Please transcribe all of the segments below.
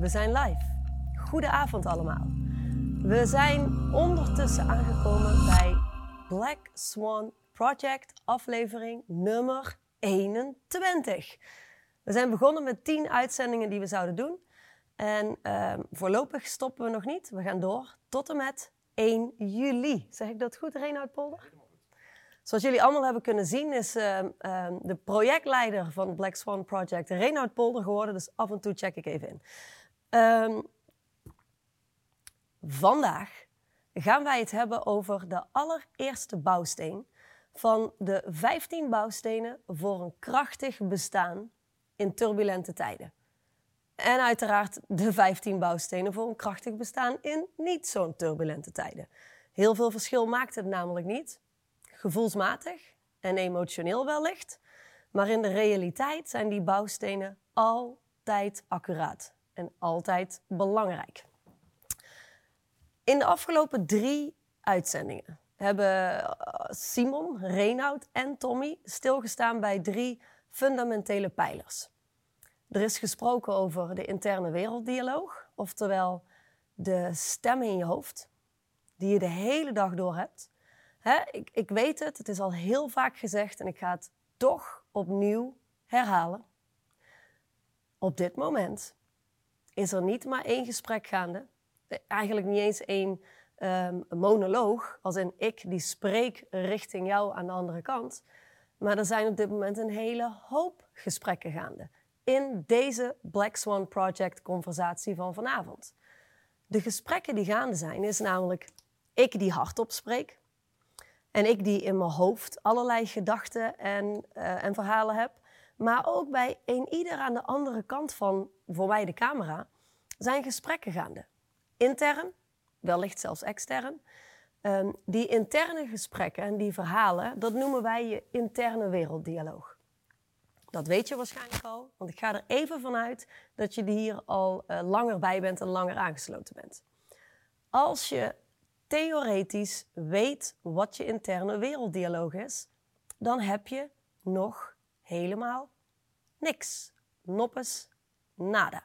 We zijn live. Goedenavond allemaal. We zijn ondertussen aangekomen bij Black Swan Project aflevering nummer 21. We zijn begonnen met 10 uitzendingen die we zouden doen. En uh, voorlopig stoppen we nog niet. We gaan door tot en met 1 juli. Zeg ik dat goed, Reinhard Polder? Zoals jullie allemaal hebben kunnen zien, is uh, uh, de projectleider van Black Swan Project Reinhard Polder geworden. Dus af en toe check ik even in. Um, vandaag gaan wij het hebben over de allereerste bouwsteen van de 15 bouwstenen voor een krachtig bestaan in turbulente tijden. En uiteraard de 15 bouwstenen voor een krachtig bestaan in niet zo'n turbulente tijden. Heel veel verschil maakt het namelijk niet. Gevoelsmatig en emotioneel wellicht. Maar in de realiteit zijn die bouwstenen altijd accuraat en altijd belangrijk. In de afgelopen drie uitzendingen hebben eh, Simon, Reinoud en Tommy stilgestaan bij drie fundamentele pijlers. Er is gesproken over de interne werelddialoog, oftewel de stem in je hoofd, die je de hele dag door hebt. Ik, ik weet het, het is al heel vaak gezegd en ik ga het toch opnieuw herhalen. Op dit moment is er niet maar één gesprek gaande, eigenlijk niet eens één um, monoloog, als in ik die spreek richting jou aan de andere kant. Maar er zijn op dit moment een hele hoop gesprekken gaande in deze Black Swan Project conversatie van vanavond. De gesprekken die gaande zijn, is namelijk ik die hardop spreek. En ik die in mijn hoofd allerlei gedachten en, uh, en verhalen heb. Maar ook bij een ieder aan de andere kant van, voor mij de camera, zijn gesprekken gaande. Intern, wellicht zelfs extern. Um, die interne gesprekken en die verhalen, dat noemen wij je interne werelddialoog. Dat weet je waarschijnlijk al, want ik ga er even vanuit dat je hier al uh, langer bij bent en langer aangesloten bent. Als je theoretisch weet wat je interne werelddialoog is, dan heb je nog helemaal niks. Noppes, nada.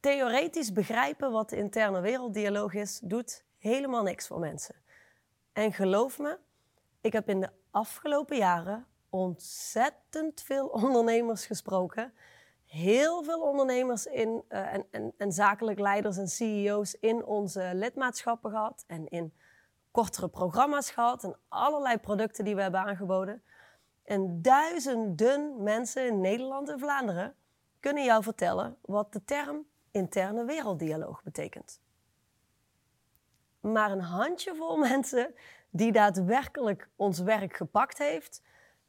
Theoretisch begrijpen wat de interne werelddialoog is, doet helemaal niks voor mensen. En geloof me, ik heb in de afgelopen jaren ontzettend veel ondernemers gesproken. Heel veel ondernemers in, uh, en, en, en zakelijk leiders en CEO's in onze lidmaatschappen gehad. En in kortere programma's gehad. En allerlei producten die we hebben aangeboden. En duizenden mensen in Nederland en Vlaanderen kunnen jou vertellen wat de term interne werelddialoog betekent. Maar een handjevol mensen die daadwerkelijk ons werk gepakt heeft,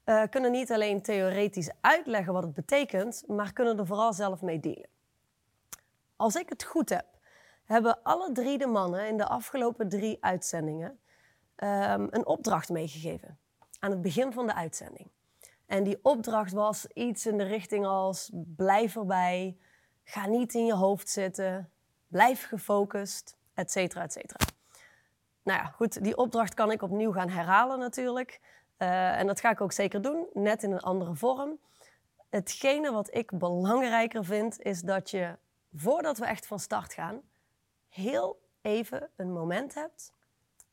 uh, kunnen niet alleen theoretisch uitleggen wat het betekent, maar kunnen er vooral zelf mee dealen. Als ik het goed heb, hebben alle drie de mannen in de afgelopen drie uitzendingen um, een opdracht meegegeven aan het begin van de uitzending. En die opdracht was iets in de richting als blijf erbij, ga niet in je hoofd zitten, blijf gefocust, et cetera, et cetera. Nou ja, goed, die opdracht kan ik opnieuw gaan herhalen natuurlijk. Uh, en dat ga ik ook zeker doen, net in een andere vorm. Hetgene wat ik belangrijker vind, is dat je voordat we echt van start gaan, heel even een moment hebt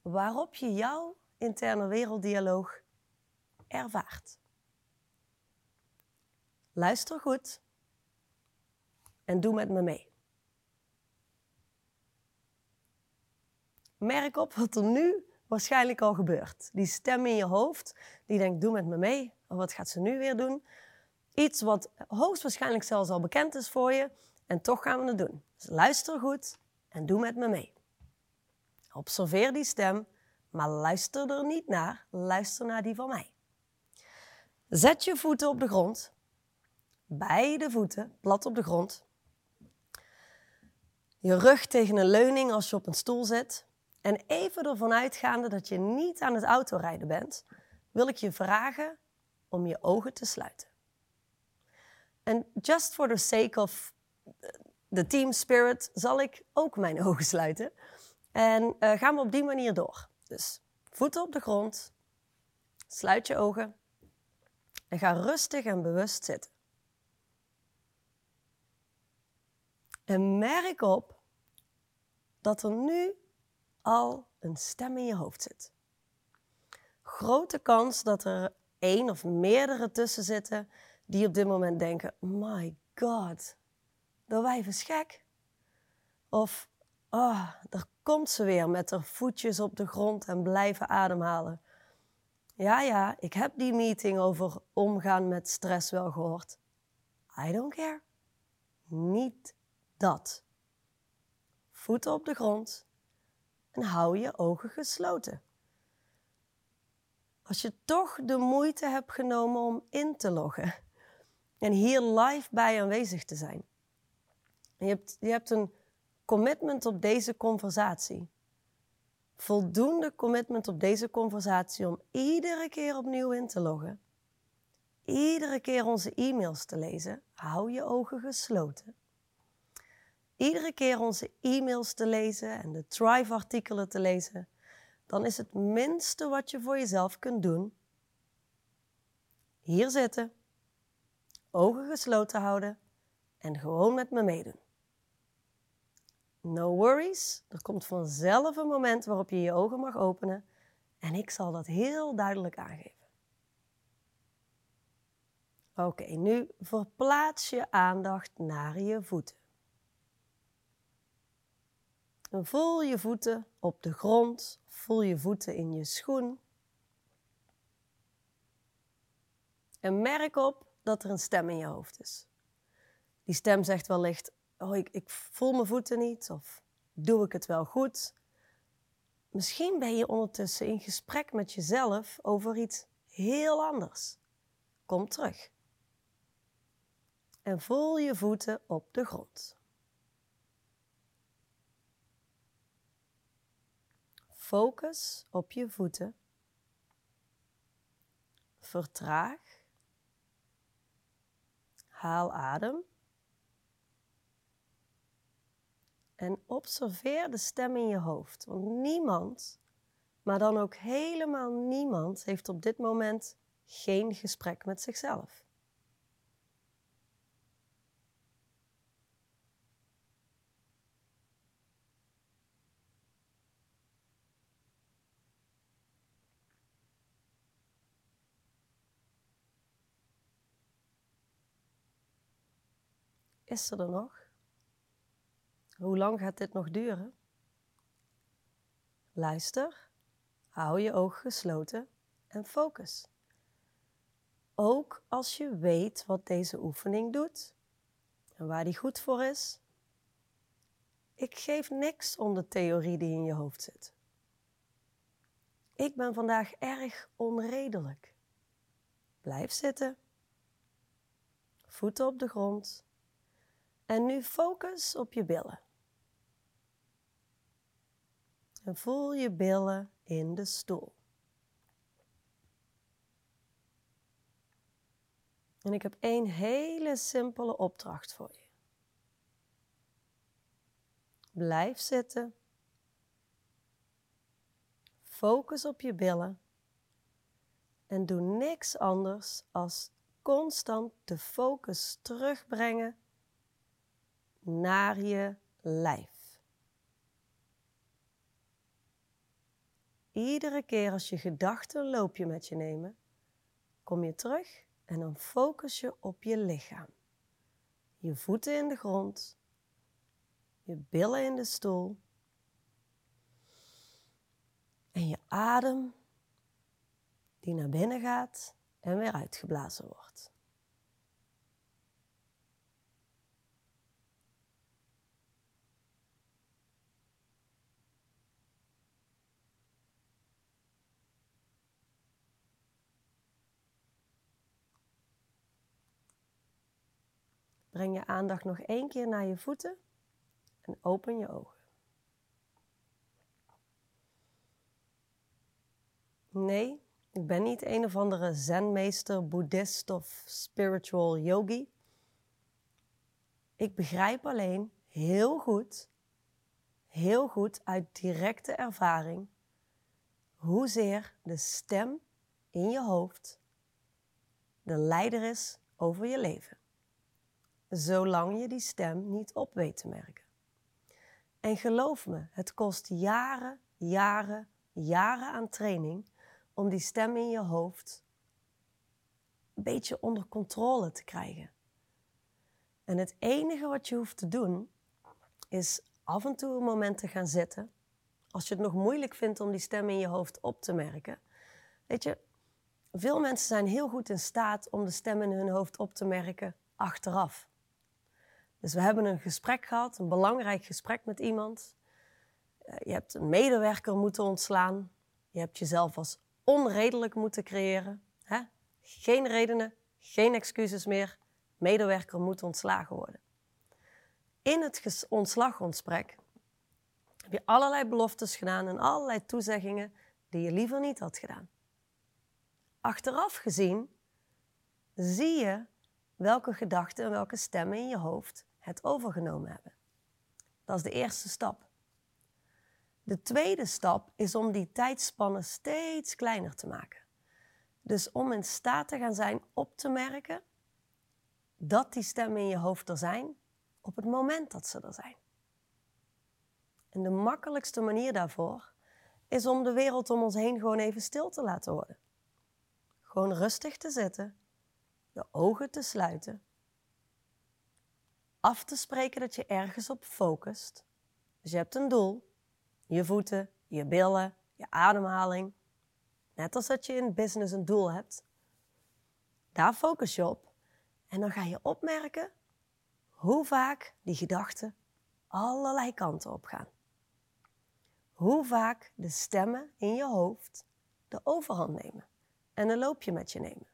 waarop je jouw interne werelddialoog ervaart. Luister goed en doe met me mee. Merk op wat er nu waarschijnlijk al gebeurt. Die stem in je hoofd, die denkt, doe met me mee. Of wat gaat ze nu weer doen? Iets wat hoogstwaarschijnlijk zelfs al bekend is voor je. En toch gaan we het doen. Dus luister goed en doe met me mee. Observeer die stem, maar luister er niet naar. Luister naar die van mij. Zet je voeten op de grond. Beide voeten plat op de grond. Je rug tegen een leuning als je op een stoel zit. En even ervan uitgaande dat je niet aan het autorijden bent, wil ik je vragen om je ogen te sluiten. En just for the sake of the team spirit zal ik ook mijn ogen sluiten. En uh, gaan we op die manier door. Dus voeten op de grond, sluit je ogen en ga rustig en bewust zitten. En merk op dat er nu al een stem in je hoofd zit. Grote kans dat er één of meerdere tussen zitten die op dit moment denken: My God, dat wijf is gek. Of, oh, daar komt ze weer met haar voetjes op de grond en blijven ademhalen. Ja, ja, ik heb die meeting over omgaan met stress wel gehoord. I don't care. Niet dat. Voeten op de grond en hou je ogen gesloten. Als je toch de moeite hebt genomen om in te loggen en hier live bij aanwezig te zijn. je hebt, je hebt een commitment op deze conversatie. Voldoende commitment op deze conversatie om iedere keer opnieuw in te loggen. Iedere keer onze e-mails te lezen. Hou je ogen gesloten. Iedere keer onze e-mails te lezen en de Thrive-artikelen te lezen. Dan is het minste wat je voor jezelf kunt doen. Hier zitten, ogen gesloten houden en gewoon met me meedoen. No worries, er komt vanzelf een moment waarop je je ogen mag openen en ik zal dat heel duidelijk aangeven. Oké, nu verplaats je aandacht naar je voeten. En voel je voeten op de grond, voel je voeten in je schoen. En merk op dat er een stem in je hoofd is. Die stem zegt wellicht: oh, ik, ik voel mijn voeten niet of doe ik het wel goed? Misschien ben je ondertussen in gesprek met jezelf over iets heel anders. Kom terug. En voel je voeten op de grond. Focus op je voeten. Vertraag. Haal adem. En observeer de stem in je hoofd. Want niemand, maar dan ook helemaal niemand, heeft op dit moment geen gesprek met zichzelf. Is er nog? Hoe lang gaat dit nog duren? Luister, hou je ogen gesloten en focus. Ook als je weet wat deze oefening doet en waar die goed voor is. Ik geef niks om de theorie die in je hoofd zit. Ik ben vandaag erg onredelijk. Blijf zitten. Voeten op de grond. En nu focus op je billen. En voel je billen in de stoel. En ik heb één hele simpele opdracht voor je. Blijf zitten. Focus op je billen. En doe niks anders als constant de focus terugbrengen naar je lijf. Iedere keer als je gedachten een loopje met je nemen, kom je terug en dan focus je op je lichaam. Je voeten in de grond, je billen in de stoel en je adem die naar binnen gaat en weer uitgeblazen wordt. Breng je aandacht nog één keer naar je voeten en open je ogen. Nee, ik ben niet een of andere zenmeester, boeddhist of spiritual yogi. Ik begrijp alleen heel goed, heel goed uit directe ervaring, hoezeer de stem in je hoofd de leider is over je leven. Zolang je die stem niet op weet te merken. En geloof me, het kost jaren, jaren, jaren aan training om die stem in je hoofd een beetje onder controle te krijgen. En het enige wat je hoeft te doen, is af en toe een moment te gaan zitten. Als je het nog moeilijk vindt om die stem in je hoofd op te merken. Weet je, veel mensen zijn heel goed in staat om de stem in hun hoofd op te merken achteraf. Dus we hebben een gesprek gehad, een belangrijk gesprek met iemand. Eh, je hebt een medewerker moeten ontslaan. Je hebt jezelf als onredelijk moeten creëren. Geen redenen, geen excuses meer. Medewerker moet ontslagen worden. In het ontslaggesprek heb je allerlei beloftes gedaan en allerlei toezeggingen die je liever niet had gedaan. Achteraf gezien zie je welke gedachten en welke stemmen in je hoofd het overgenomen hebben. Dat is de eerste stap. De tweede stap is om die tijdspannen steeds kleiner te maken. Dus om in staat te gaan zijn op te merken dat die stemmen in je hoofd er zijn op het moment dat ze er zijn. En de makkelijkste manier daarvoor is om de wereld om ons heen gewoon even stil te laten worden. Gewoon rustig te zitten, je ogen te sluiten, af te spreken dat je ergens op focust. Dus je hebt een doel, je voeten, je billen, je ademhaling. Net als dat je in business een doel hebt. Daar focus je op. En dan ga je opmerken hoe vaak die gedachten allerlei kanten op gaan. Hoe vaak de stemmen in je hoofd de overhand nemen en een loopje met je nemen.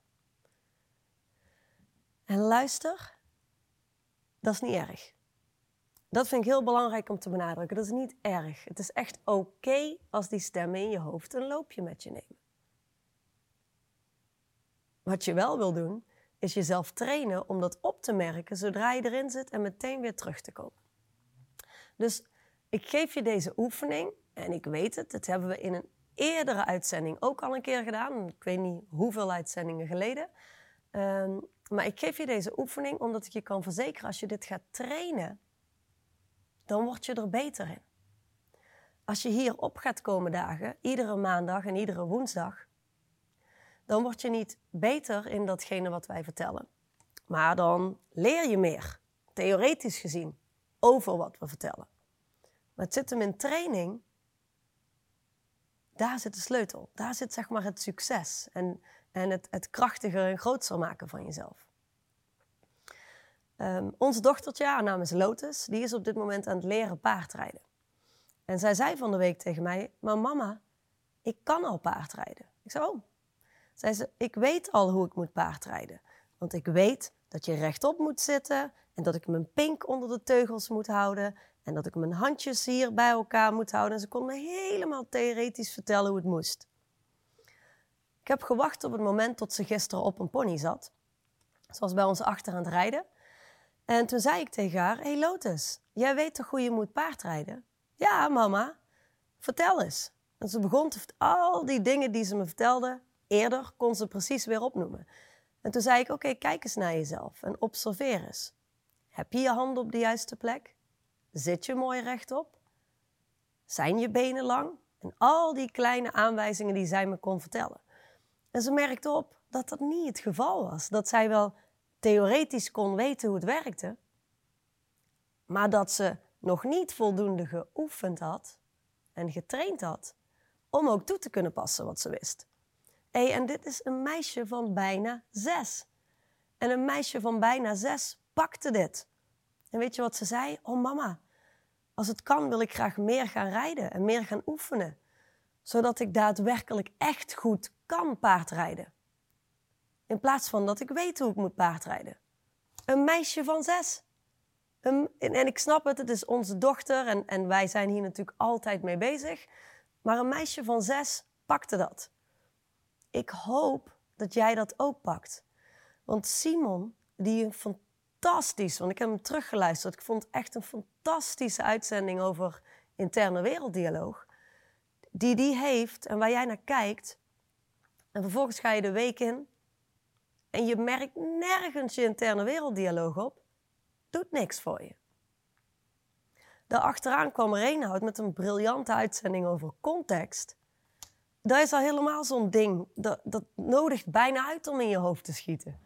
En luister, dat is niet erg. Dat vind ik heel belangrijk om te benadrukken. Dat is niet erg. Het is echt oké als die stemmen in je hoofd een loopje met je nemen. Wat je wel wil doen, is jezelf trainen om dat op te merken zodra je erin zit en meteen weer terug te komen. Dus ik geef je deze oefening en ik weet het, dat hebben we in een eerdere uitzending ook al een keer gedaan. Ik weet niet hoeveel uitzendingen geleden. Um, maar ik geef je deze oefening omdat ik je kan verzekeren, als je dit gaat trainen, dan word je er beter in. Als je hier op gaat komen dagen, iedere maandag en iedere woensdag, dan word je niet beter in datgene wat wij vertellen. Maar dan leer je meer, theoretisch gezien, over wat we vertellen. Maar het zit hem in training. Daar zit de sleutel. Daar zit zeg maar het succes en, en het, het krachtiger en grootser maken van jezelf. Um, ons dochtertje, haar naam is Lotus, die is op dit moment aan het leren paardrijden. En zij zei van de week tegen mij: Maar mama, ik kan al paardrijden. Ik zei: Oh, zei ze, ik weet al hoe ik moet paardrijden. Want ik weet dat je rechtop moet zitten en dat ik mijn pink onder de teugels moet houden en dat ik mijn handjes hier bij elkaar moet houden. En ze kon me helemaal theoretisch vertellen hoe het moest. Ik heb gewacht op het moment tot ze gisteren op een pony zat. Ze was bij ons achter aan het rijden. En toen zei ik tegen haar: hey Lotus, jij weet toch hoe je moet paardrijden? Ja, mama, vertel eens. En ze begon al die dingen die ze me vertelde, eerder kon ze precies weer opnoemen. En toen zei ik: Oké, kijk eens naar jezelf en observeer eens. Heb je je handen op de juiste plek? Zit je mooi rechtop? Zijn je benen lang? En al die kleine aanwijzingen die zij me kon vertellen. En ze merkte op dat dat niet het geval was. Dat zij wel theoretisch kon weten hoe het werkte, maar dat ze nog niet voldoende geoefend had en getraind had om ook toe te kunnen passen wat ze wist. Hey, en dit is een meisje van bijna zes. En een meisje van bijna zes pakte dit. En weet je wat ze zei? Oh mama, als het kan wil ik graag meer gaan rijden en meer gaan oefenen. Zodat ik daadwerkelijk echt goed kan paardrijden. In plaats van dat ik weet hoe ik moet paardrijden. Een meisje van zes. en ik snap het, het is onze dochter en, en wij zijn hier natuurlijk altijd mee bezig. Maar een meisje van zes pakte dat. Ik hoop dat jij dat ook pakt. Want Simon, die een fantastisch, want ik heb hem teruggeluisterd. Ik vond echt een fantastische uitzending over interne werelddialoog. Die die heeft en waar jij naar kijkt. En vervolgens ga je de week in en je merkt nergens je interne werelddialoog op, Doet niks voor je. Daarachteraan kwam Reinhoud met een briljante uitzending over context. Dat is al helemaal zo'n ding. Dat, dat nodigt bijna uit om in je hoofd te schieten.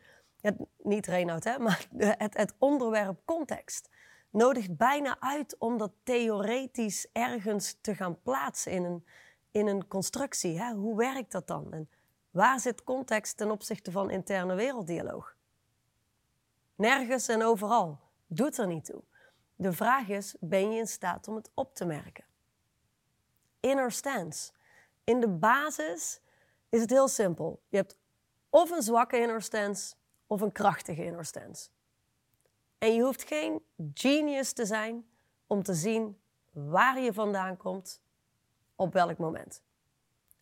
Niet Reinhoud, hè, maar het, het onderwerp context nodigt bijna uit om dat theoretisch ergens te gaan plaatsen in een, in een constructie. Hè? Hoe werkt dat dan? Waar zit context ten opzichte van interne werelddialoog? Nergens en overal. Doet er niet toe. De vraag is, ben je in staat om het op te merken? Inner stance. In de basis is het heel simpel. Je hebt of een zwakke inner stance of een krachtige inner stance. En je hoeft geen genius te zijn om te zien waar je vandaan komt op welk moment.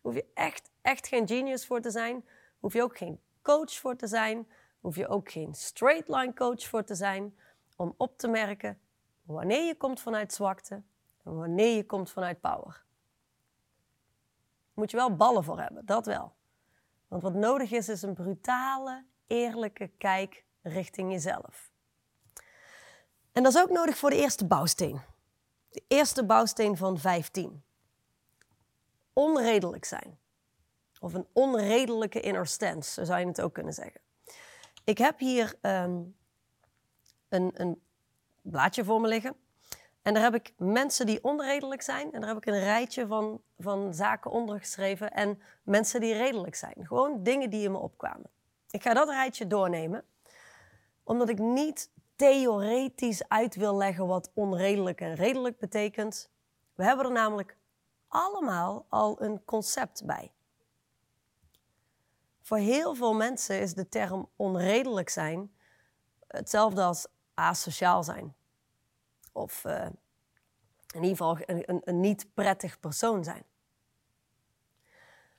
Hoef je echt, echt geen genius voor te zijn. Hoef je ook geen coach voor te zijn. Hoef je ook geen straight line coach voor te zijn. Om op te merken wanneer je komt vanuit zwakte en wanneer je komt vanuit power. Moet je wel ballen voor hebben, dat wel. Want wat nodig is, is een brutale, eerlijke kijk richting jezelf. En dat is ook nodig voor de eerste bouwsteen. De eerste bouwsteen van 15. Onredelijk zijn. Of een onredelijke inner stance, zo zou je het ook kunnen zeggen. Ik heb hier ehm, een, een blaadje voor me liggen. En daar heb ik mensen die onredelijk zijn. En daar heb ik een rijtje van, van zaken ondergeschreven. En mensen die redelijk zijn. Gewoon dingen die in me opkwamen. Ik ga dat rijtje doornemen. Omdat ik niet theoretisch uit wil leggen wat onredelijk en redelijk betekent. We hebben er namelijk allemaal al een concept bij. Voor heel veel mensen is de term onredelijk zijn hetzelfde als asociaal zijn. Of uh, in ieder geval een, een, niet prettig persoon zijn.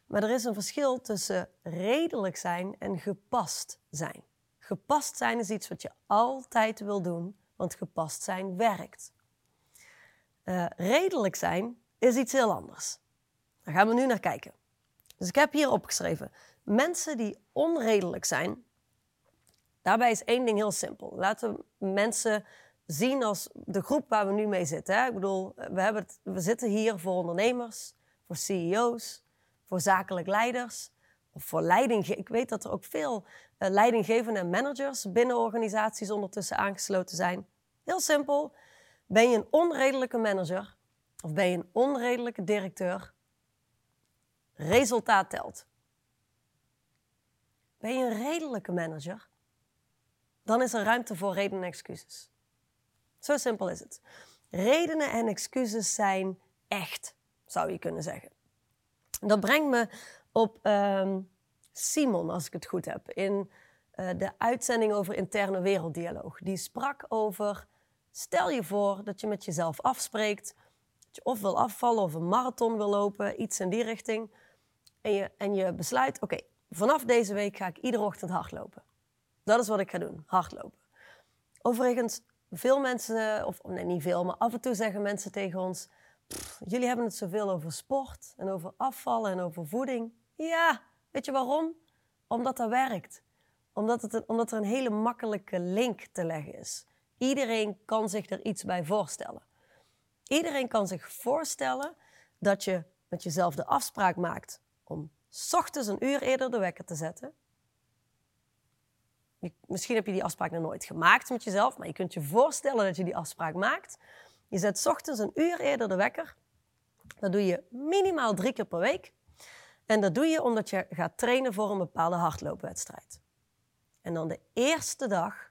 Maar er is een verschil tussen redelijk zijn en gepast zijn. Gepast zijn is iets wat je altijd wil doen, want gepast zijn werkt. Uh, redelijk zijn is iets heel anders. Daar gaan we nu naar kijken. Dus ik heb hier opgeschreven: mensen die onredelijk zijn. Daarbij is één ding heel simpel. Laten we mensen zien als de groep waar we nu mee zitten. Hè? Ik bedoel, we, hebben het, we zitten hier voor ondernemers, voor CEO's, voor zakelijk leiders, of voor leiding. Ik weet dat er ook veel uh, leidinggevende en managers binnen organisaties ondertussen aangesloten zijn. Heel simpel. Ben je een onredelijke manager of ben je een onredelijke directeur? Resultaat telt. Ben je een redelijke manager? Dan is er ruimte voor redenen en excuses. Zo simpel is het. Redenen en excuses zijn echt, zou je kunnen zeggen. Dat brengt me op ehm, Simon, als ik het goed heb, in uh, de uitzending over interne werelddialoog. Die sprak over, stel je voor dat je met jezelf afspreekt, dat je of wil afvallen of een marathon wil lopen, iets in die richting. En je, en je besluit, oké, vanaf deze week ga ik iedere ochtend hardlopen. Dat is wat ik ga doen, hardlopen. Overigens, veel mensen, of nee, niet veel, maar af en toe zeggen mensen tegen ons: Jullie hebben het zoveel over sport en over afvallen en over voeding. Ja, weet je waarom? Omdat dat werkt. Omdat, het, omdat er een hele makkelijke link te leggen is. Iedereen kan zich er iets bij voorstellen. Iedereen kan zich voorstellen dat je met jezelf de afspraak maakt om s ochtends een uur eerder de wekker te zetten. misschien heb je die afspraak nog nooit gemaakt met jezelf, maar je kunt je voorstellen dat je die afspraak maakt. Je zet s ochtends een uur eerder de wekker. Dat doe je minimaal drie keer per week. En dat doe je omdat je gaat trainen voor een bepaalde hardloopwedstrijd. En dan de eerste dag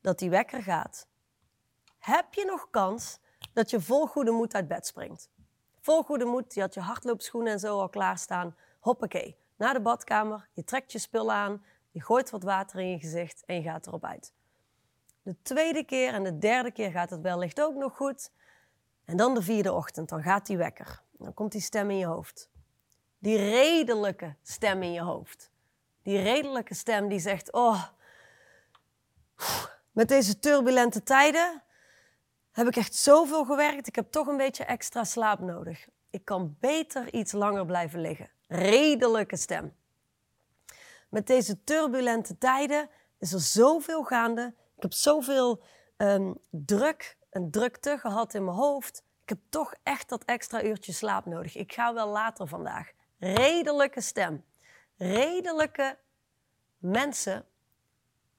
dat die wekker gaat, heb je nog kans dat je vol goede moed uit bed springt. Vol goede moed, je had je hardloopschoenen en zo al klaarstaan. Hoppakee, naar de badkamer, je trekt je spullen aan, je gooit wat water in je gezicht en je gaat erop uit. De tweede keer en de derde keer gaat het wellicht ook nog goed. En dan de vierde ochtend, dan gaat die wekker. Dan komt die stem in je hoofd. Die redelijke stem in je hoofd. Die redelijke stem die zegt: Oh, met deze turbulente tijden heb ik echt zoveel gewerkt. Ik heb toch een beetje extra slaap nodig. Ik kan beter iets langer blijven liggen. Redelijke stem. Met deze turbulente tijden is er zoveel gaande. Ik heb zoveel um, druk, een drukte gehad in mijn hoofd. Ik heb toch echt dat extra uurtje slaap nodig. Ik ga wel later vandaag. Redelijke stem. Redelijke mensen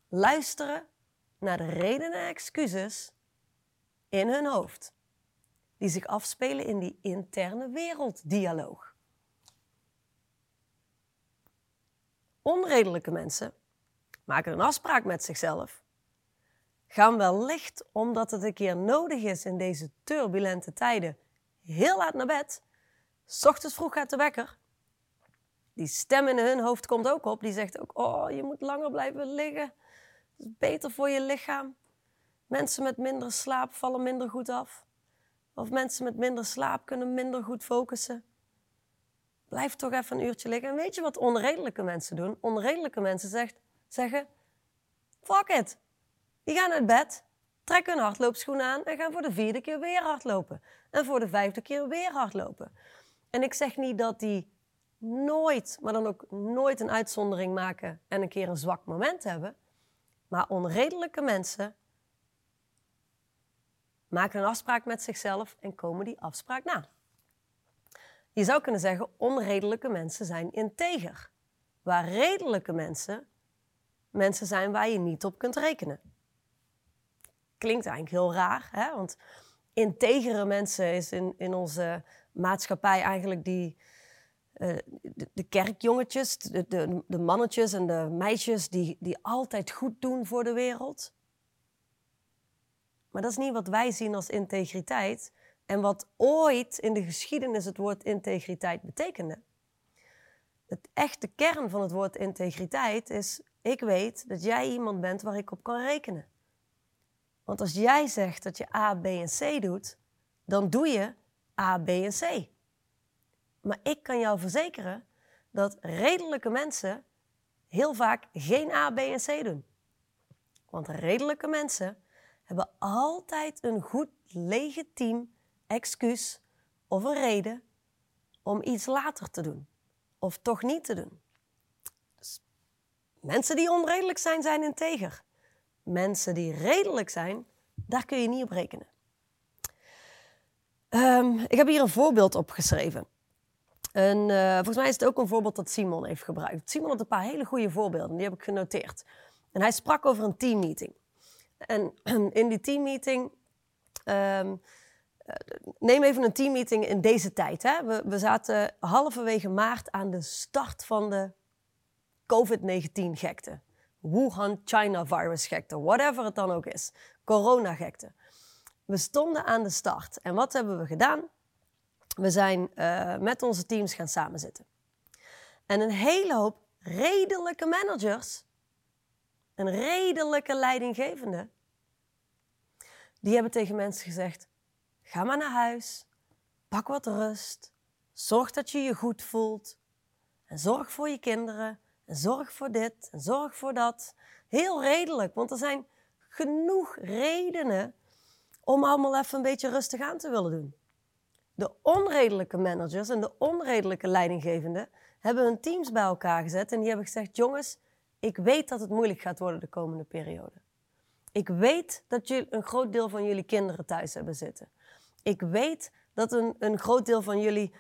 luisteren naar de redenen en excuses in hun hoofd. Die zich afspelen in die interne werelddialoog. Onredelijke mensen maken een afspraak met zichzelf. Gaan wellicht, omdat het een keer nodig is in deze turbulente tijden, heel laat naar bed. S ochtends vroeg gaat de wekker. Die stem in hun hoofd komt ook op. Die zegt ook, oh, je moet langer blijven liggen. Het is beter voor je lichaam. Mensen met minder slaap vallen minder goed af. Of mensen met minder slaap kunnen minder goed focussen. Blijf toch even een uurtje liggen. En weet je wat onredelijke mensen doen? Onredelijke mensen zegt, zeggen: Fuck it. Die gaan uit bed, trekken hun hardloopschoenen aan en gaan voor de vierde keer weer hardlopen. En voor de vijfde keer weer hardlopen. En ik zeg niet dat die nooit, maar dan ook nooit een uitzondering maken en een keer een zwak moment hebben. Maar onredelijke mensen maken een afspraak met zichzelf en komen die afspraak na. Je zou kunnen zeggen, onredelijke mensen zijn integer. Waar redelijke mensen mensen zijn waar je niet op kunt rekenen. Klinkt eigenlijk heel raar, hè? want integere mensen is in, in onze maatschappij eigenlijk die, uh, de, de, kerkjongetjes, de, de, de, mannetjes en de meisjes die, die altijd goed doen voor de wereld. Maar dat is niet wat wij zien als integriteit en wat ooit in de geschiedenis het woord integriteit betekende. Het echte kern van het woord integriteit is: ik weet dat jij iemand bent waar ik op kan rekenen. Want als jij zegt dat je A, B en C doet, dan doe je A, B en C. Maar ik kan jou verzekeren dat redelijke mensen heel vaak geen A, B en C doen. Want redelijke mensen hebben altijd een goed legitiem excuus of een reden om iets later te doen of toch niet te doen. Dus mensen die onredelijk zijn, zijn integer. Mensen die redelijk zijn, daar kun je niet op rekenen. Um, ik heb hier een voorbeeld opgeschreven. En, uh, volgens mij is het ook een voorbeeld dat Simon heeft gebruikt. Simon had een paar hele goede voorbeelden, die heb ik genoteerd. En hij sprak over een teammeeting. En in die teammeeting um, neem even een teammeeting in deze tijd. Hè. We, zaten halverwege maart aan de start van de COVID-19-gekte. Wuhan China virus gekte, whatever het dan ook is. Corona gekte. We stonden aan de start. En wat hebben we gedaan? We zijn uh, met onze teams gaan samenzitten. En een hele hoop redelijke managers, een redelijke leidinggevende, die hebben tegen mensen gezegd: Ga maar naar huis, pak wat rust, zorg dat je je goed voelt en zorg voor je kinderen en zorg voor dit en zorg voor dat. Heel redelijk, want er zijn genoeg redenen om allemaal even een beetje rustig aan te willen doen. De onredelijke managers en de onredelijke leidinggevenden hebben hun teams bij elkaar gezet en die hebben gezegd: jongens, ik weet dat het moeilijk gaat worden de komende periode. Ik weet dat jullie, een groot deel van jullie kinderen thuis hebben zitten. Ik weet dat een, een groot deel van jullie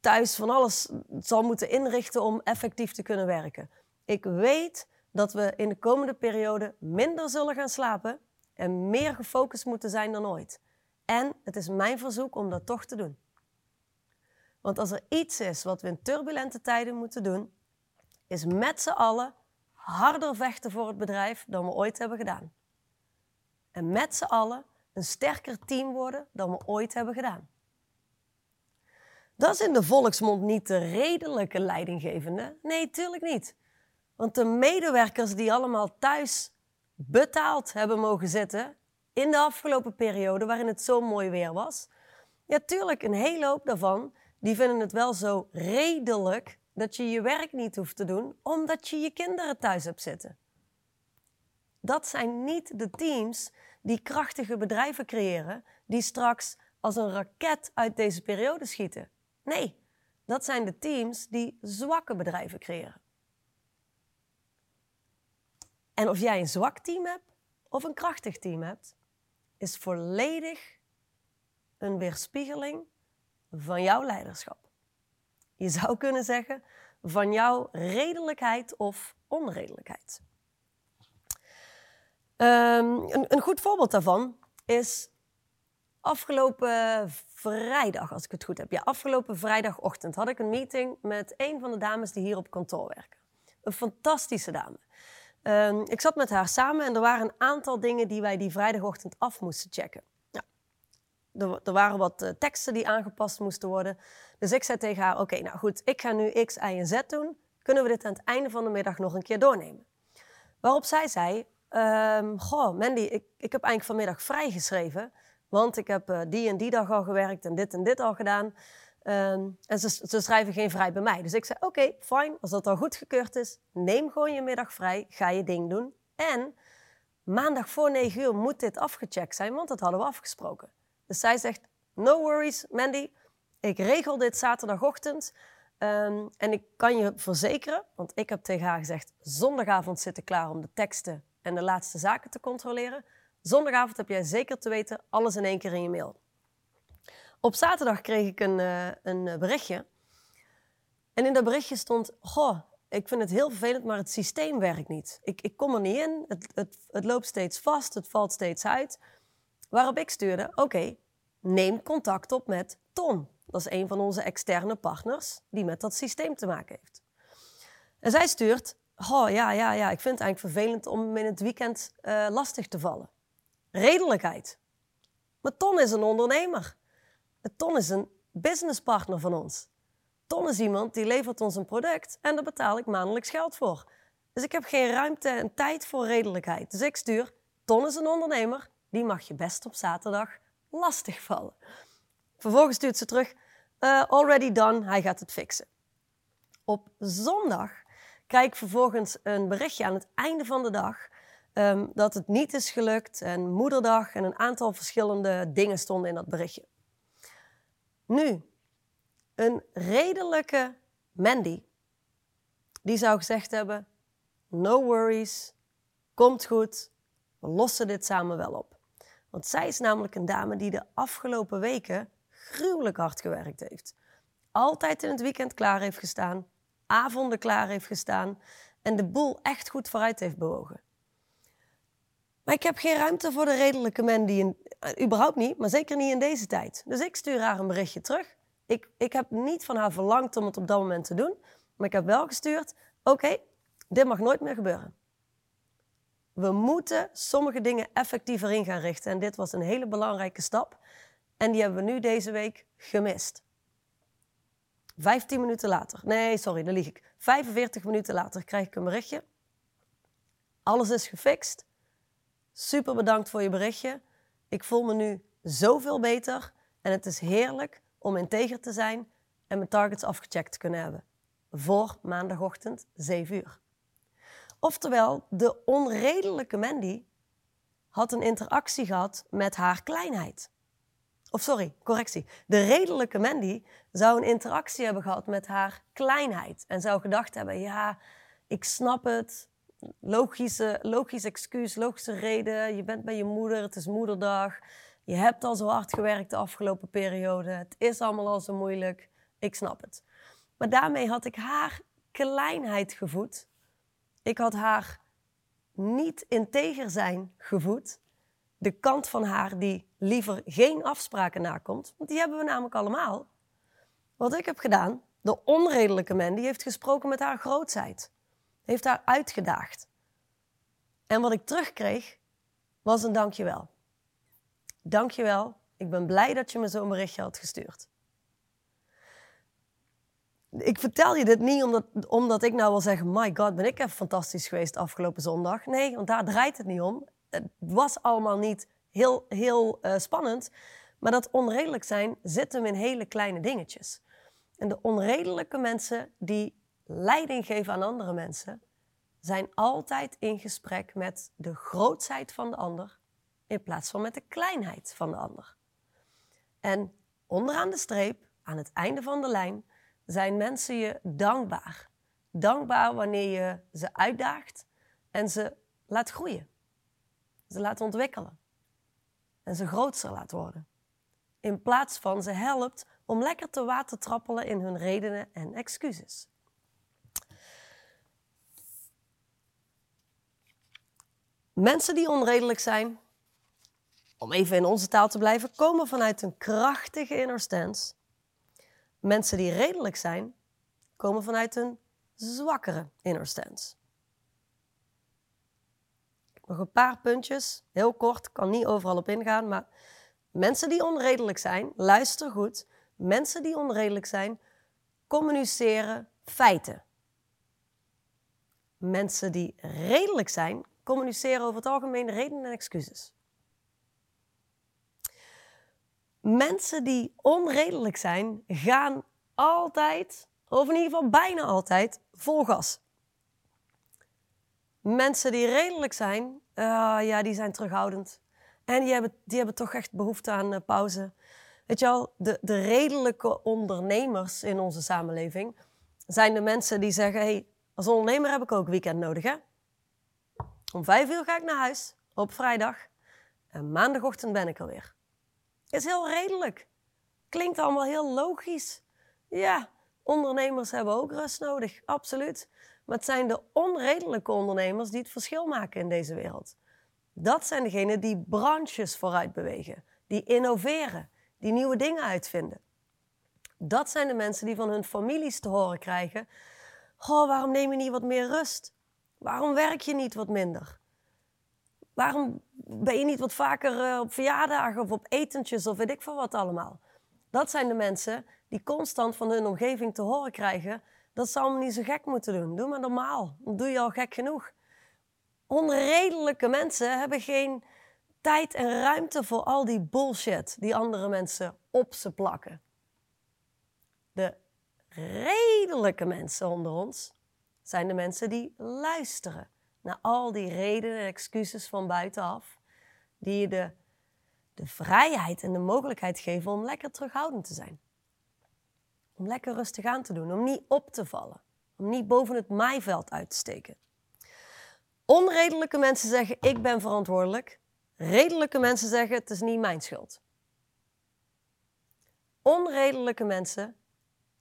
thuis van alles zal moeten inrichten om effectief te kunnen werken. Ik weet dat we in de komende periode minder zullen gaan slapen en meer gefocust moeten zijn dan ooit. En het is mijn verzoek om dat toch te doen. Want als er iets is wat we in turbulente tijden moeten doen, is met z'n allen harder vechten voor het bedrijf dan we ooit hebben gedaan. En met z'n allen een sterker team worden dan we ooit hebben gedaan. Dat is in de volksmond niet de redelijke leidinggevende. Nee, tuurlijk niet. Want de medewerkers die allemaal thuis betaald hebben mogen zitten in de afgelopen periode waarin het zo mooi weer was. Ja, tuurlijk, een hele hoop daarvan, die vinden het wel zo redelijk dat je je werk niet hoeft te doen omdat je je kinderen thuis hebt zitten. Dat zijn niet de teams die krachtige bedrijven creëren, die straks als een raket uit deze periode schieten. Nee, dat zijn de teams die zwakke bedrijven creëren. En of jij een zwak team hebt of een krachtig team hebt, is volledig een weerspiegeling van jouw leiderschap. Je zou kunnen zeggen van jouw redelijkheid of onredelijkheid. Ehm, een, een goed voorbeeld daarvan is afgelopen vrijdag, als ik het goed heb. Ja, afgelopen vrijdagochtend had ik een meeting met een van de dames die hier op kantoor werken. Een fantastische dame. Ehm, ik zat met haar samen en er waren een aantal dingen die wij die vrijdagochtend af moesten checken. Ja, er, er waren wat uh, teksten die aangepast moesten worden. Dus ik zei tegen haar: Oké, nou goed, ik ga nu X, Y en Z doen. Kunnen we dit aan het einde van de middag nog een keer doornemen? Waarop zij zei: um, Goh, Mandy, ik, ik heb eigenlijk vanmiddag vrijgeschreven. Want ik heb uh, die en die dag al gewerkt en dit en dit al gedaan. Um, en ze, ze, schrijven geen vrij bij mij. Dus ik zei: Oké, okay, fijn. Als dat al goedgekeurd is, neem gewoon je middag vrij. Ga je ding doen. En maandag voor 9 uur moet dit afgecheckt zijn, want dat hadden we afgesproken. Dus zij zegt: No worries, Mandy. Ik regel dit zaterdagochtend. Um, en ik kan je verzekeren, want ik heb tegen haar gezegd: zondagavond zitten klaar om de teksten en de laatste zaken te controleren. Zondagavond heb jij zeker te weten alles in één keer in je mail. Op zaterdag kreeg ik een, uh, een berichtje. En in dat berichtje stond: Goh, ik vind het heel vervelend, maar het systeem werkt niet. Ik, ik kom er niet in, het, het, het loopt steeds vast, het valt steeds uit. Waarop ik stuurde: Oké, neem contact op met Ton. Dat is een van onze externe partners die met dat systeem te maken heeft. En zij stuurt: Oh ja, ja, ja, ik vind het eigenlijk vervelend om in het weekend uh, lastig te vallen. Redelijkheid. Maar Ton is een ondernemer. Ton is een businesspartner van ons. Ton is iemand die levert ons een product en daar betaal ik maandelijks geld voor. Dus ik heb geen ruimte en tijd voor redelijkheid. Dus ik stuur: Ton is een ondernemer, die mag je best op zaterdag lastig vallen. Vervolgens stuurt ze terug: uh, Already done, hij gaat het fixen. Op zondag krijg ik vervolgens een berichtje aan het einde van de dag um, dat het niet is gelukt en moederdag en een aantal verschillende dingen stonden in dat berichtje. Nu, een redelijke Mandy, die zou gezegd hebben: No worries, komt goed, we lossen dit samen wel op. Want zij is namelijk een dame die de afgelopen weken gruwelijk hard gewerkt heeft. Altijd in het weekend klaar heeft gestaan, avonden klaar heeft gestaan en de boel echt goed vooruit heeft bewogen. Maar ik heb geen ruimte voor de redelijke Mandy, in, uh, überhaupt niet, maar zeker niet in deze tijd. Dus ik stuur haar een berichtje terug. Ik, ik heb niet van haar verlangd om het op dat moment te doen, maar ik heb wel gestuurd: oké, dit mag nooit meer gebeuren. We moeten sommige dingen effectiever in gaan richten. En dit was een hele belangrijke stap. En die hebben we nu deze week gemist. 15 minuten later, nee, sorry, dan lieg ik. 45 minuten later krijg ik een berichtje. Alles is gefixt. Super bedankt voor je berichtje. Ik voel me nu zoveel beter. En het is heerlijk om integer te zijn en mijn targets afgecheckt te kunnen hebben. Voor maandagochtend 7 uur. Oftewel, de onredelijke Mandy had een interactie gehad met haar kleinheid. Of sorry, correctie. De redelijke Mandy zou een interactie hebben gehad met haar kleinheid. En zou gedacht hebben: ja, ik snap het. Logische, logisch excuus, logische reden. Je bent bij je moeder, het is moederdag. Je hebt al zo hard gewerkt de afgelopen periode. Het is allemaal al zo moeilijk. Ik snap het. Maar daarmee had ik haar kleinheid gevoed. Ik had haar niet integer zijn gevoed. De kant van haar die liever geen afspraken nakomt. Want die hebben we namelijk allemaal. Wat ik heb gedaan, de onredelijke man, die heeft gesproken met haar grootsheid. Heeft haar uitgedaagd. En wat ik terugkreeg, was een dankjewel. Dankjewel, ik ben blij dat je me zo'n berichtje had gestuurd. Ik vertel je dit niet omdat, omdat ik nou wil zeggen: My God, ben ik even fantastisch geweest afgelopen zondag. Nee, want daar draait het niet om. Het was allemaal niet heel, heel uh, spannend. Maar dat onredelijk zijn zit hem in hele kleine dingetjes. En de onredelijke mensen die leiding geven aan andere mensen, zijn altijd in gesprek met de grootsheid van de ander in plaats van met de kleinheid van de ander. En onderaan de streep, aan het einde van de lijn, zijn mensen je dankbaar. Dankbaar wanneer je ze uitdaagt en ze laat groeien. Ze laat ontwikkelen. en ze grootser laat worden. In plaats van ze helpt om lekker te watertrappelen in hun redenen en excuses. Mensen die onredelijk zijn, om even in onze taal te blijven, komen vanuit een krachtige inner stance. Mensen die redelijk zijn, komen vanuit een zwakkere inner stance. Nog een paar puntjes, heel kort, kan niet overal op ingaan, maar mensen die onredelijk zijn, luister goed, mensen die onredelijk zijn, communiceren feiten. Mensen die redelijk zijn, communiceren over het algemeen redenen en excuses. Mensen die onredelijk zijn, gaan altijd, of in ieder geval bijna altijd, vol gas. Mensen die redelijk zijn, uh, ja, die zijn terughoudend. En die hebben, die hebben toch echt behoefte aan uh, pauze. Weet je wel, de, de redelijke ondernemers in onze samenleving zijn de mensen die zeggen: hey, als ondernemer heb ik ook weekend nodig, hè? Om vijf uur ga ik naar huis op vrijdag en maandagochtend ben ik er weer. Is heel redelijk. Klinkt allemaal heel logisch. Ja, ondernemers hebben ook rust nodig, absoluut. Maar het zijn de onredelijke ondernemers die het verschil maken in deze wereld. Dat zijn degenen die branches vooruit bewegen, die innoveren, die nieuwe dingen uitvinden. Dat zijn de mensen die van hun families te horen krijgen: Goh, waarom neem je niet wat meer rust? Waarom werk je niet wat minder? Waarom ben je niet wat vaker eh, op verjaardagen of op etentjes of weet ik veel wat allemaal? Dat zijn de mensen die constant van hun omgeving te horen krijgen dat ze allemaal niet zo gek moeten doen. Doe maar normaal, dan doe je al gek genoeg. Onredelijke mensen hebben geen tijd en ruimte voor al die bullshit die andere mensen op ze plakken. De redelijke mensen onder ons zijn de mensen die luisteren naar al die redenen en excuses van buitenaf, die je de, de vrijheid en de mogelijkheid geven om lekker terughoudend te zijn. Om lekker rustig aan te doen, om niet op te vallen, om niet boven het maaiveld uit te steken. Onredelijke mensen zeggen: Ik ben verantwoordelijk. Redelijke mensen zeggen: Het is niet mijn schuld. Onredelijke mensen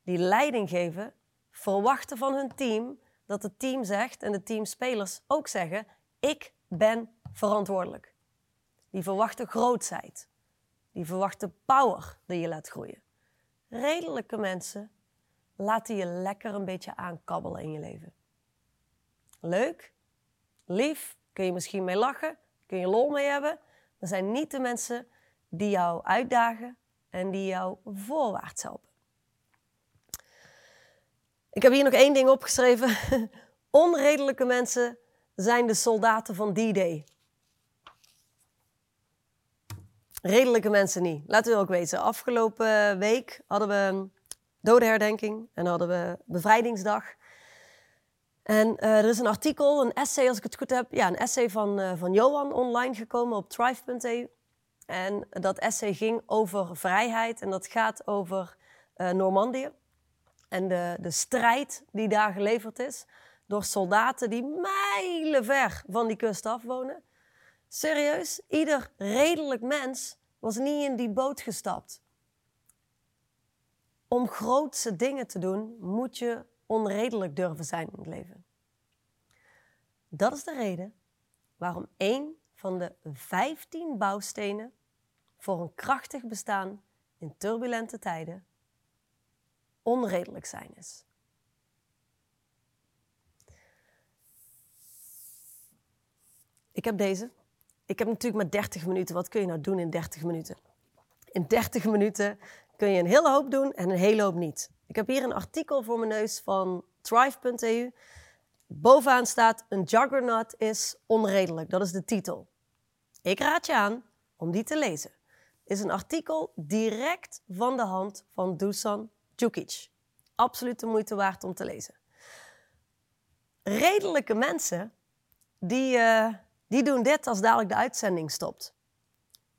die leiding geven, verwachten van hun team dat het team zegt en de teamspelers ook zeggen: Ik ben verantwoordelijk. Die verwachten grootheid. Die verwachten power die je laat groeien. Redelijke mensen laten je lekker een beetje aankabbelen in je leven. Leuk, lief, kun je misschien mee lachen, kun je lol mee hebben. Maar zijn niet de mensen die jou uitdagen en die jou voorwaarts helpen. Ik heb hier nog één ding opgeschreven. Onredelijke mensen zijn de soldaten van D-Day. Redelijke mensen niet. Laten we ook weten. Afgelopen week hadden we dodenherdenking en hadden we bevrijdingsdag. En uh, er is een artikel, een essay als ik het goed heb. Ja, een essay van, uh, van Johan online gekomen op thrive.eu. En dat essay ging over vrijheid en dat gaat over uh, Normandië en de, de strijd die daar geleverd is door soldaten die mijlenver van die kust af wonen. Serieus, ieder redelijk mens was niet in die boot gestapt. Om grootse dingen te doen, moet je onredelijk durven zijn in het leven. Dat is de reden waarom één van de 15 bouwstenen voor een krachtig bestaan in turbulente tijden onredelijk zijn is. Ik heb deze. Ik heb natuurlijk maar 30 minuten. Wat kun je nou doen in 30 minuten? In 30 minuten kun je een hele hoop doen en een hele hoop niet. Ik heb hier een artikel voor mijn neus van thrive.eu. Bovenaan staat: Een juggernaut is onredelijk. Dat is de titel. Ik raad je aan om die te lezen. Is een artikel direct van de hand van Dusan Djukic. Absoluut de moeite waard om te lezen. Redelijke mensen, die, uh, die doen dit als dadelijk de uitzending stopt.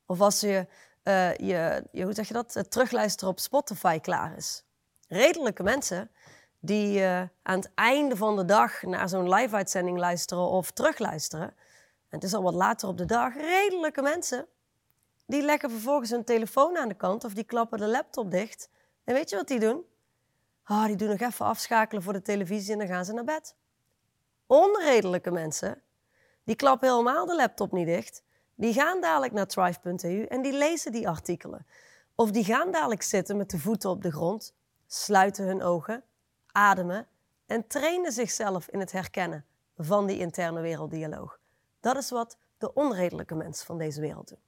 Of als je, uh, je, je hoe zeg je dat, het terugluisteren op Spotify klaar is. Redelijke mensen die uh, aan het einde van de dag naar zo'n live-uitzending luisteren of terugluisteren. En het is al wat later op de dag. Redelijke mensen die leggen vervolgens hun telefoon aan de kant of die klappen de laptop dicht. En weet je wat die doen? Ah, die doen nog even afschakelen voor de televisie en dan gaan ze naar bed. Onredelijke mensen, die klappen helemaal de laptop niet dicht. Die gaan dadelijk naar thrive.eu en die lezen die artikelen. Of die gaan dadelijk zitten met de voeten op de grond, sluiten hun ogen, ademen en trainen zichzelf in het herkennen van die interne werelddialoog. Dat is wat de onredelijke mensen van deze wereld doen.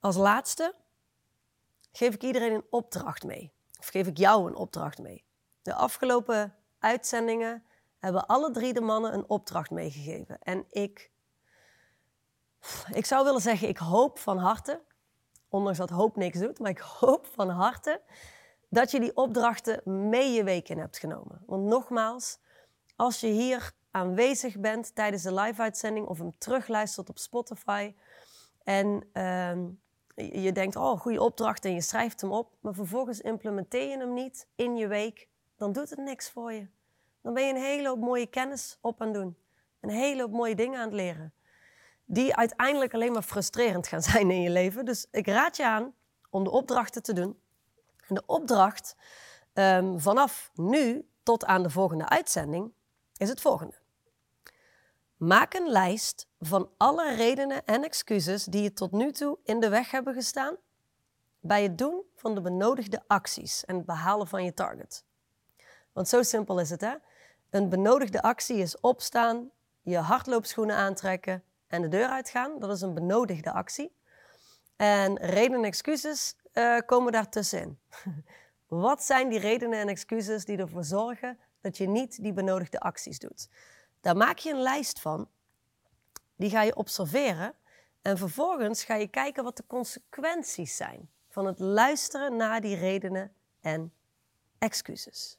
Als laatste geef ik iedereen een opdracht mee. Of geef ik jou een opdracht mee. De afgelopen uitzendingen hebben alle drie de mannen een opdracht meegegeven. En ik, ik zou willen zeggen, ik hoop van harte, ondanks dat hoop niks doet, maar ik hoop van harte dat je die opdrachten mee je week in hebt genomen. Want nogmaals, als je hier aanwezig bent tijdens de live-uitzending of hem terugluistert op Spotify en ehm, je denkt, oh, goede opdracht en je schrijft hem op, maar vervolgens implementeer je hem niet in je week, dan doet het niks voor je. Dan ben je een hele hoop mooie kennis op aan het doen. Een hele hoop mooie dingen aan het leren. Die uiteindelijk alleen maar frustrerend gaan zijn in je leven. Dus ik raad je aan om de opdrachten te doen. En de opdracht um, vanaf nu tot aan de volgende uitzending is het volgende. Maak een lijst van alle redenen en excuses die je tot nu toe in de weg hebben gestaan bij het doen van de benodigde acties en het behalen van je target. Want zo simpel is het, hè? Een benodigde actie is opstaan, je hardloopschoenen aantrekken en de deur uitgaan. Dat is een benodigde actie. En redenen en excuses uh, komen daartussenin. Wat zijn die redenen en excuses die ervoor zorgen dat je niet die benodigde acties doet? Daar maak je een lijst van. Die ga je observeren. En vervolgens ga je kijken wat de consequenties zijn van het luisteren naar die redenen en excuses.